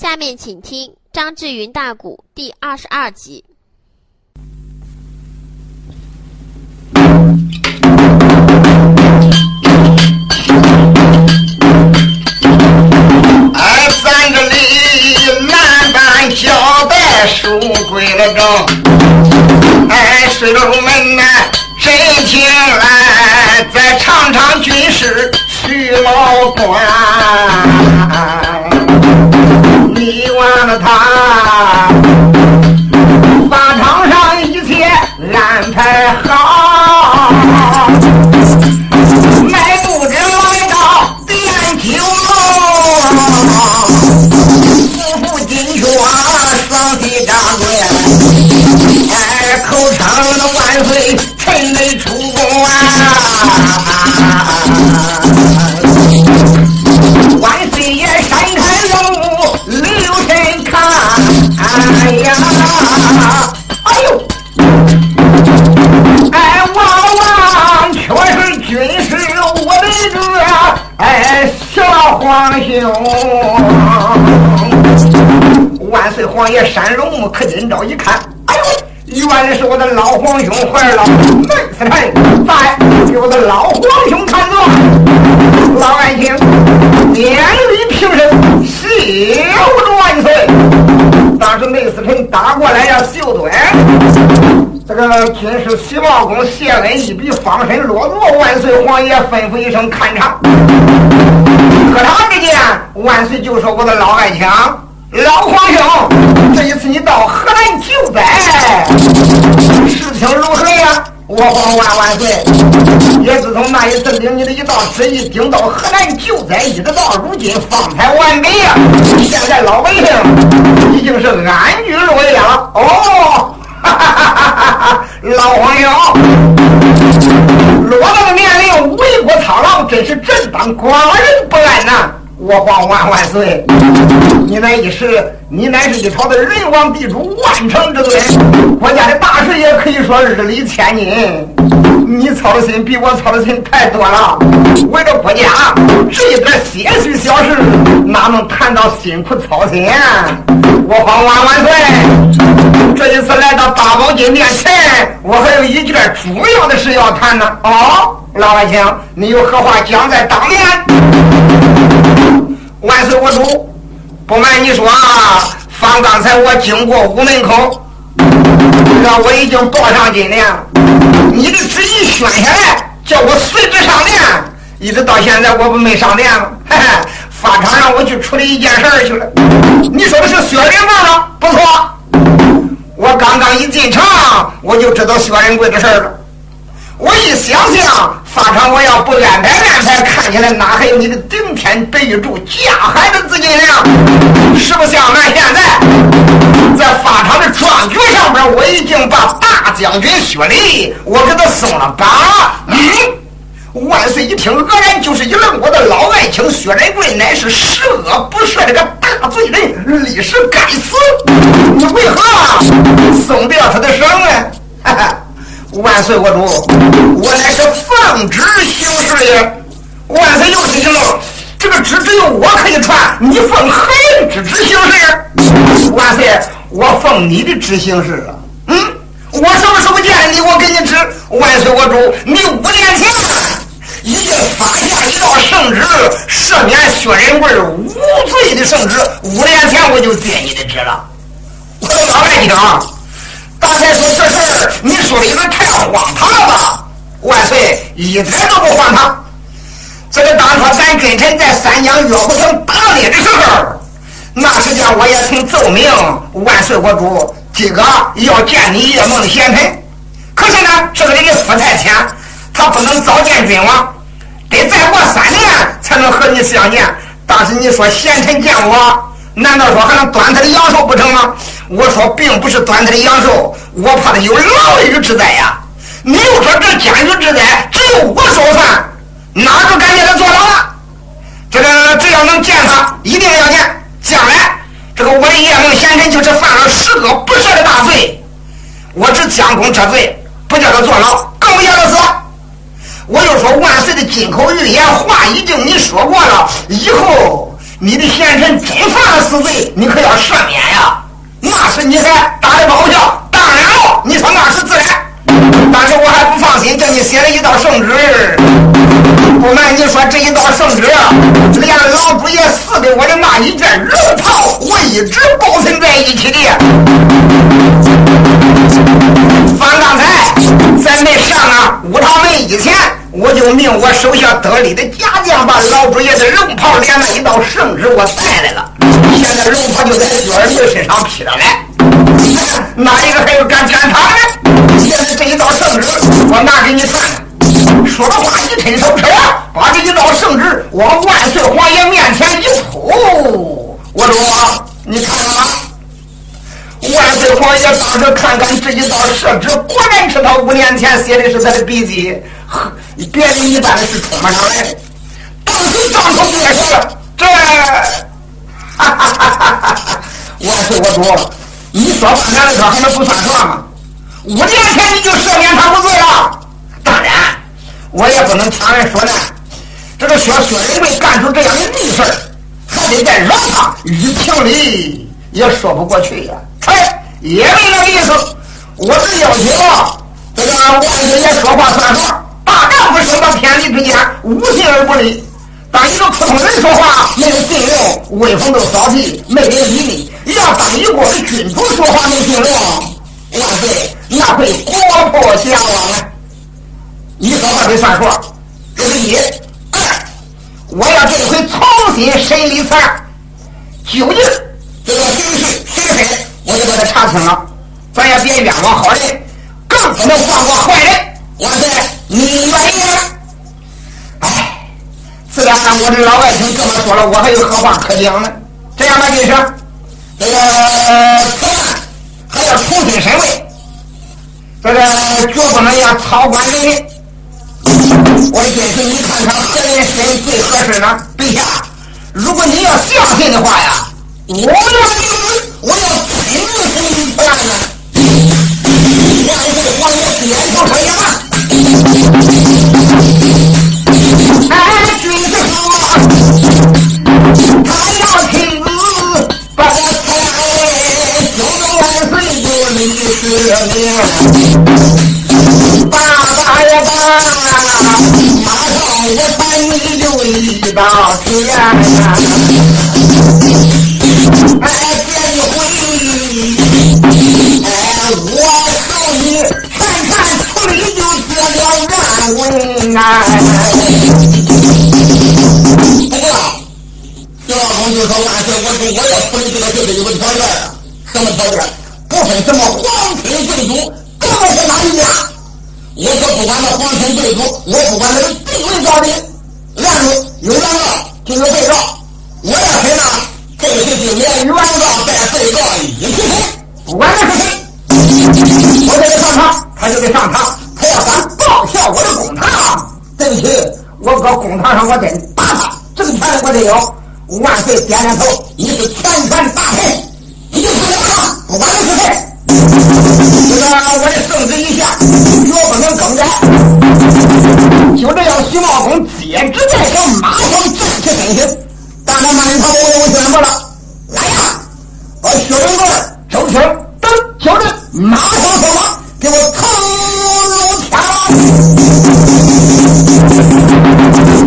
下面请听张志云大鼓第二十二集。哎，咱这里男扮交代书归了正，哎，水楼门呐，真情来，再尝尝军师徐老官，皇兄怀了内司臣，在给我的老皇兄看坐。老爱卿，典礼平身，谢万岁。当时内侍臣打过来呀，秀墩，这个军师徐茂公谢恩一笔，方身落座。万岁皇爷吩咐一声看场。喝茶之间，万岁就说：“我的老爱卿，老皇兄，这一次你到河南救灾，事情如何呀？”我皇万万岁！也自从那一次领你的一道旨意，顶到河南救灾，一直到如今方才完美呀。现在老百姓已经是安居乐业了。哦，哈哈哈哈哈！老皇兄，落到年龄，为国操劳，真是朕当寡人不安呐。我皇万万岁！你乃一时，你乃是一朝的人王地主，万城之尊，国家的大事也可以说日理千金。你操的心比我操的心太多了。为了国家这一点些许小事，哪能谈到辛苦操心啊？我皇万万岁！这一次来到八宝金面前，我还有一件主要的事要谈呢。哦，老百姓，你有何话讲在当面？万岁，我主，不瞒你说啊，方刚才我经过屋门口，让我已经报上金了。你的旨意宣下来，叫我随之上殿，一直到现在我不没上殿了。嘿嘿，法场让我去处理一件事儿去了。你说的是薛仁贵吗？不错，我刚刚一进城，我就知道薛仁贵的事儿了。我一想想，法场我要不安排安排，看起来哪还有你的顶天白玉柱、架海的资金量？实不相瞒，现在在法场的庄局上边，我已经把大将军薛礼我给他松了绑。嗯，万岁一听，愕然，就是一愣。我的老爱卿薛仁贵乃是十恶不赦这个大罪人，历史该死。你为何松掉他的绳呢？哈哈。万岁，我主，我乃是奉旨行事也。万岁又听清了，这个旨只有我可以传，你奉何人之旨行事？万岁，我奉你的旨行事啊。嗯，我什么时候见你？我给你旨。万岁，我主，你五年前已经发下一道圣旨，赦免薛仁贵无罪的圣旨。五年前我就接你的旨了。我的老百姓。刚才说这事儿，你说的有点太荒唐了吧？万岁，一点都不荒唐。这个当初咱君臣在三江岳湖城打猎的时候，那时间我也曾奏明万岁我主，今个要见你叶梦贤臣。可是呢，这个人的福太浅，他不能早见君王，得再过三年才能和你相见。当时你说贤臣见我。难道说还能端他的阳寿不成吗？我说并不是端他的阳寿，我怕他有牢狱之灾呀。你又说这监狱之灾只有我说算，哪个敢给他坐牢啊？这个只要能见他，一定要见。将来这个我的叶梦贤臣就是犯了十恶不赦的大罪，我只将功折罪，不叫他坐牢，更不叫他死。我又说万岁的金口玉言话已经你说过了，以后。你的贤臣真犯了死罪，你可要赦免呀！那是你还打的不好笑。当然了，你说那是自然，但是我还不放心，叫你写了一道圣旨。不瞒你说，这一道圣旨，连老主爷赐给我的那一件龙袍，我一直保存在一起的。反刚才在没上啊五堂门以前。我就命我手下得力的家将把老主爷的龙袍连那一道圣旨我带来了，现在龙袍就在薛仁贵身上披着来，哪一个还有敢赶他的？现在这一道圣旨我拿给你看看，说着话一伸手车，把这一道圣旨往万岁皇爷面前一扑，我说你看了吗？万岁皇爷当时看看这一道圣旨，果然是他五年前写的是他的笔迹。呵，别的一般的是冲不上来的，当时张口就说：“这，哈哈哈哈哈！万岁我主，你说半天的事还能不算数吗？五年前你就赦免他无罪了。当然，我也不能强人所难。这个薛薛仁贵干出这样的逆事还得再饶他，于情理也说不过去呀。哎，也没那个意思。我是要求这个万岁爷说话算数。”大丈夫生到天地之间，无信而不立。当一个普通人说话，没有信用，威风都扫地，没人理你。要当一个君主说话没信用，万岁，那会国破家亡啊！你说话得算数。这是一，二，我要这回重新审理此案，究竟这个谁是谁，我就把他查清了。咱也别冤枉好人，更不能放过坏人。万岁。你愿意吗？哎，自然我这老外甥这么说了，我还有何话可讲呢？这样吧，就是这个此案还要重新审问，这个绝不能让操官人命。我的建议，你看看何人审最合适呢？陛下，如果你要相信的话呀，我要我要亲自审理此案呢。万岁，皇爷点头说言吧。哎，君子说，他要亲自把这蔡安九州万岁就立赦免。爸爸呀爸，马上我把你留一道天。哎，这一回，哎，我受你全权处理就得了万文啊！就说万岁，我说我要处理这个事，有个条件啊，什么条件？不分什么皇亲贵族，不管是哪一家，我可不管那皇亲贵族，我不管那个地位高低，案子有原告就有被告，我要审呢，这个事情连原告带被告一起审，不管他是谁，我就得上堂，他就得上堂，他要敢报效我的公堂，对不起，我搁公堂上我真打他，这个权利我得有。万岁点点头，你是全权大臣，你就不能了，不管你是谁。这个我的圣旨一下，绝不能更改。就这样，徐茂公接旨在手，马上站起身形，站在满朝文武宣布了：来呀，把薛仁贵、周青等九人马上上马，给我投入天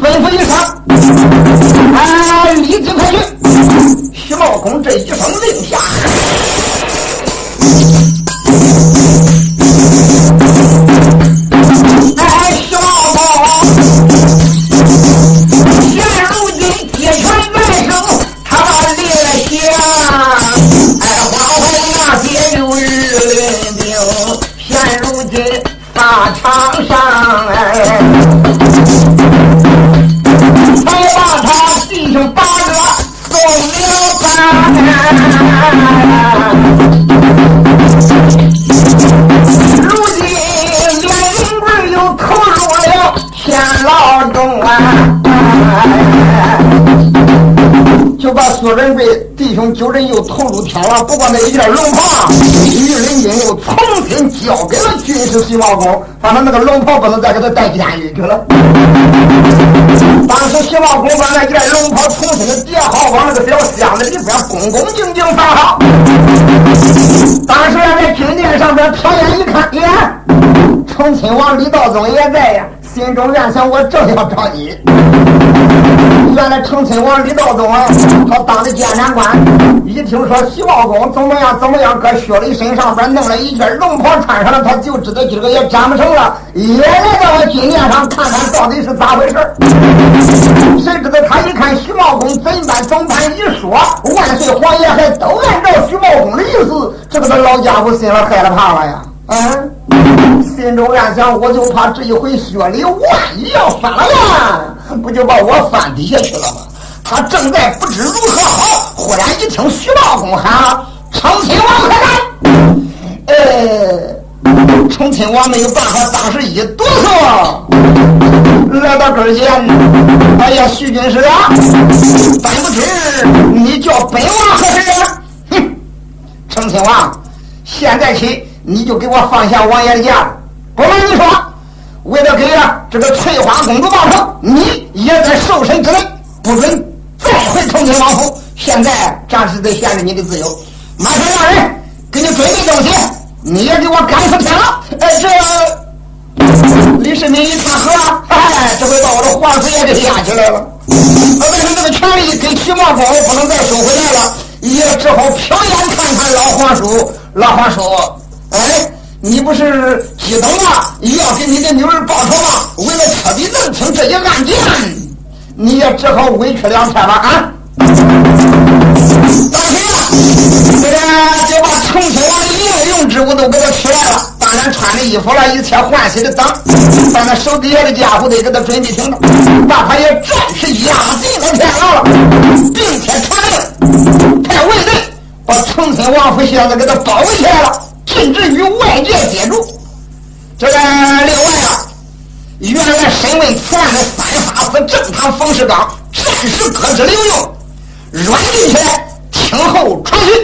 吩咐一声，哎，立即开去。徐茂公这一声令下。九人又投入天牢。不过那一件龙袍，玉林军又重新。交给了军师徐茂公，反正那个龙袍不能再给他带监狱去了。当时徐茂公把那件龙袍重新的叠好，往那个小箱子里边恭恭敬敬放好。当时在军殿上边瞟眼一看，呀，成亲王李道宗也在呀。心中暗想：我正要找你。原来成亲王李道宗啊，他当的监斩官，一听说徐茂公怎么样怎么样，搁薛礼身上边弄了一件龙袍穿上了，他就知道今个也斩不成了，也来到了军殿上看看到底是咋回事谁知道他一看徐茂公怎般怎般一说，万岁皇爷还都按照徐茂公的意思，这个他老家伙心里害了怕了呀。嗯，心中暗想，我就怕这一回薛礼万一要翻了案，不就把我翻底下去了吗？他正在不知如何好，忽然一听徐茂公喊：“成亲王快来！”呃，成亲王没有办法，当时一哆嗦，来到跟前：“哎呀，徐军师啊，本不知你叫本王何事啊？”哼，成亲王，现在起。你就给我放下王爷的架子，不瞒你说，为了给这个翠花公主报仇，你也在受审之内，不准再回重庆王府。现在暂时得限制你的自由，马上让人给你准备东西，你也给我赶出天了。哎，这李世民一看呵，这回把我的皇子也给压起来了。我但是这个权利跟徐茂公不能再收回来了，也只好瞟眼看看老皇叔，老皇叔。哎，你不是激动了，要给你的女儿报仇吗？为了彻底弄清这一案件，你也只好委屈两天了啊！当天了，这个就把重庆王的应用之物都给他取来了，当然穿的衣服了，一切换洗的等，把那手底下的家伙得给他准备停当，把他也暂时押进了天牢了，并且传令派卫队把重庆王府现在给他包围起来了。甚至与外界接触。这个另外啊，原来审问此案的三法司正堂冯世刚暂时搁置留用，软禁起来，听候传讯。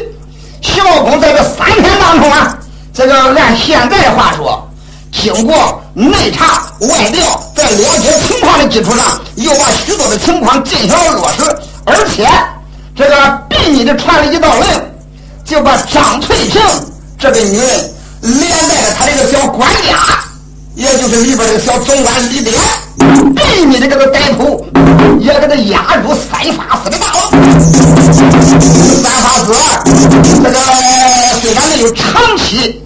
徐茂公在这三天当中啊，这个按现在话说，经过内查外调，在了解情况的基础上，又把许多的情况进行了落实，而且这个秘密的传了一道令，就把张翠萍。这个女人连带着他这个小管家，也就是里边的小总管李典，秘密的给他逮捕，也给他押入三法司的大牢。三法司这个虽然没有长期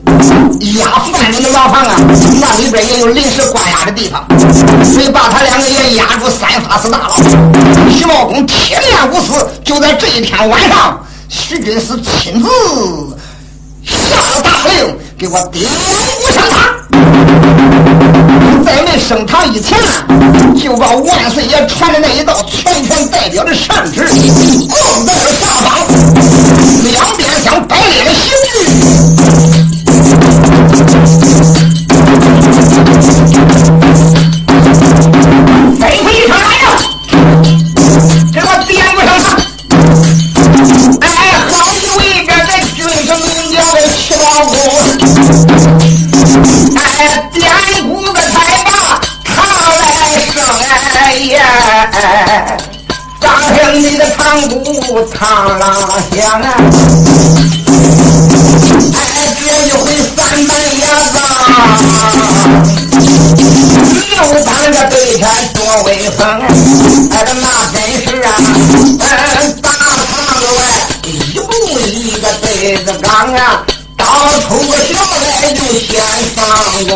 押犯人的牢房啊，那里边也有临时关押的地方，所以把他两个也押入三法司大牢。徐茂公铁面无私，就在这一天晚上，徐军师亲自。下大令，给我点五升堂。在没升堂以前，就把万岁爷传的那一道全权代表的圣旨供在了上方，两边想摆列的刑具，堂鼓苍啷响啊！哎，这一回三板牙子，又当着对天多威风，哎，这那真是啊！嗯，大堂子外一步一个对子岗啊！刚出个小来就先上工，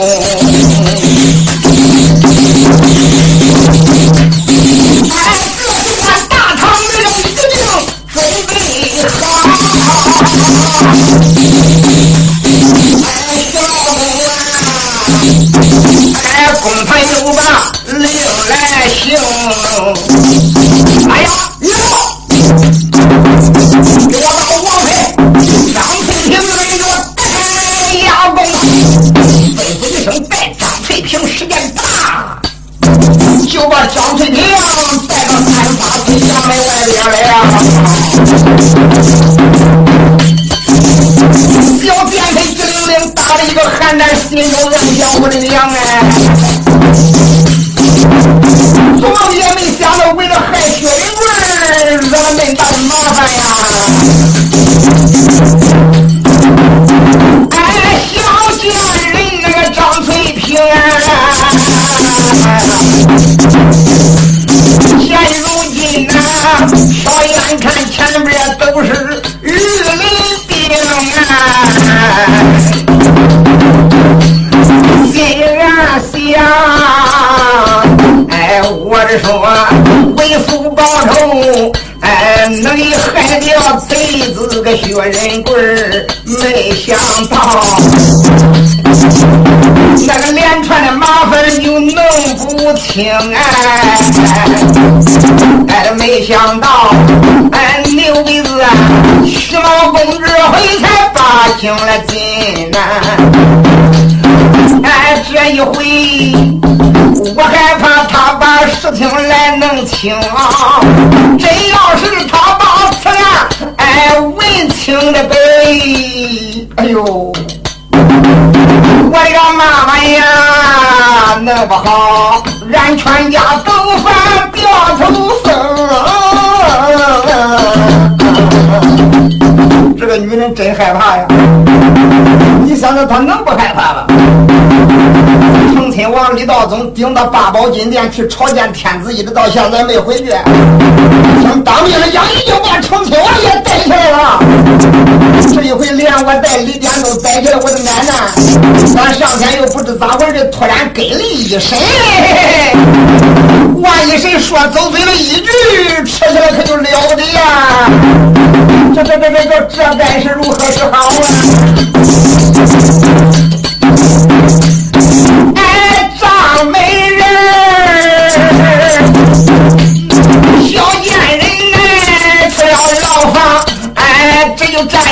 门外边来了。小殿配机灵灵打了一个寒战心中暗想：我的娘哎！做梦也没想到，为了害薛仁贵惹了恁大的麻烦呀！哎，小贱人那个张翠萍，薛仁贵没想到那个连串的麻烦就弄不清哎，哎，没想到哎，牛鼻子啊，徐老公这回才把清了金呐。哎，这一回我害怕他把事情来弄清啊！真要是他问清了呗，哎呦，我的个妈呀，弄不好俺全家都翻掉头生。这个女人真害怕呀！你想想，她能不害怕吗？亲王李道宗顶到八宝金殿去朝见天子，一直到现在没回去。想当兵的杨已经把成亲王也带起来了。这一回连我带李典都带起来，我的奶奶，咱上天又不知咋回事，突然给了一身。万一谁说走嘴了一句，吃起来可就了得呀！这这这这这这该是如何是好啊？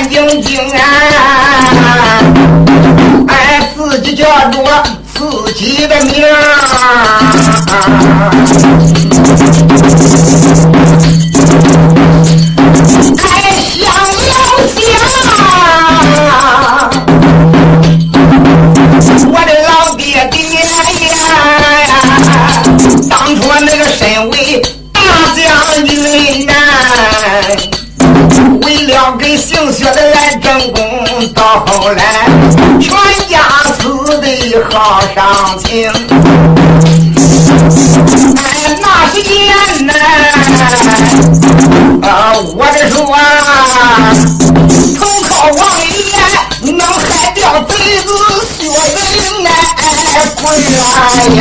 晶晶啊，哎，自己叫做自己的名的好伤情。哎，那些年呐，啊，我的说啊，投靠王爷能害掉贼子。我人哎，贵来呀！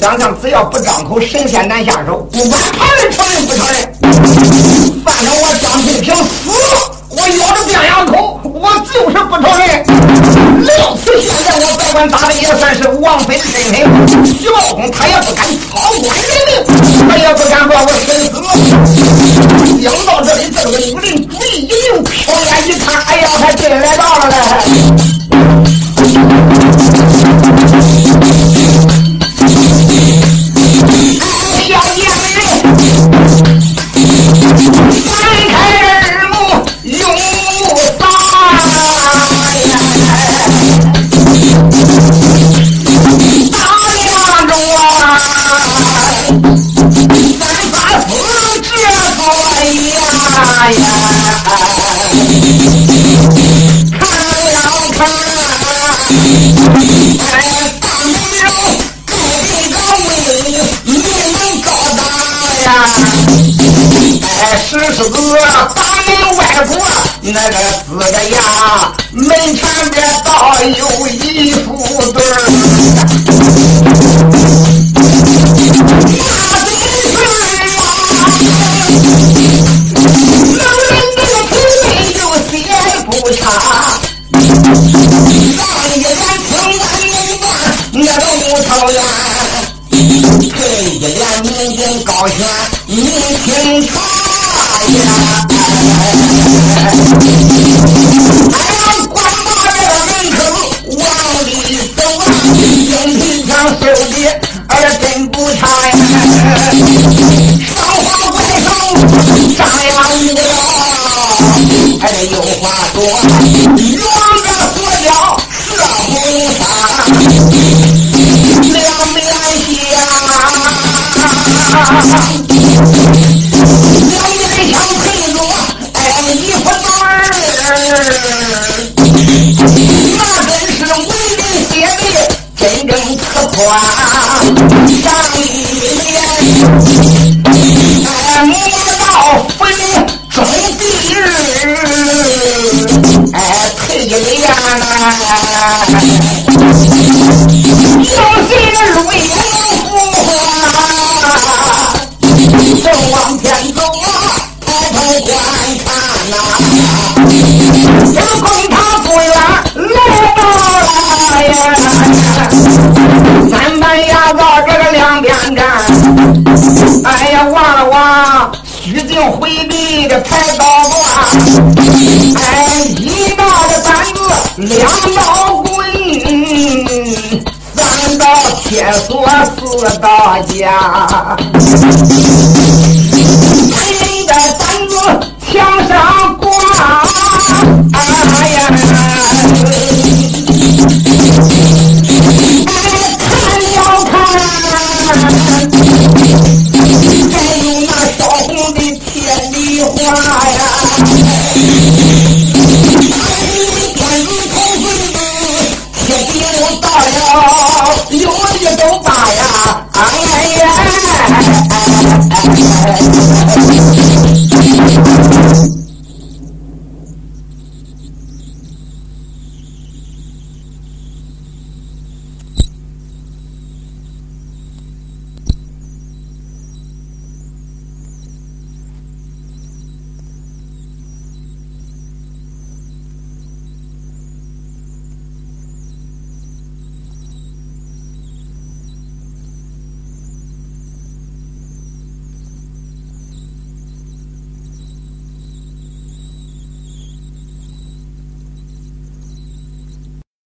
想想，只要不张口，神仙难下手。不管旁人承认不承认，料此现在，我别管打的，也算是王妃的身份。徐茂公他也不敢草菅人命，他也不敢把我审死。想到这里，这个女人主意一定，瞟眼一看，哎呀，还真来到了嘞。有一副对儿，那真是啊，要回避的菜刀挂，哎，一大的板子，两刀棍，三刀铁锁，四刀架。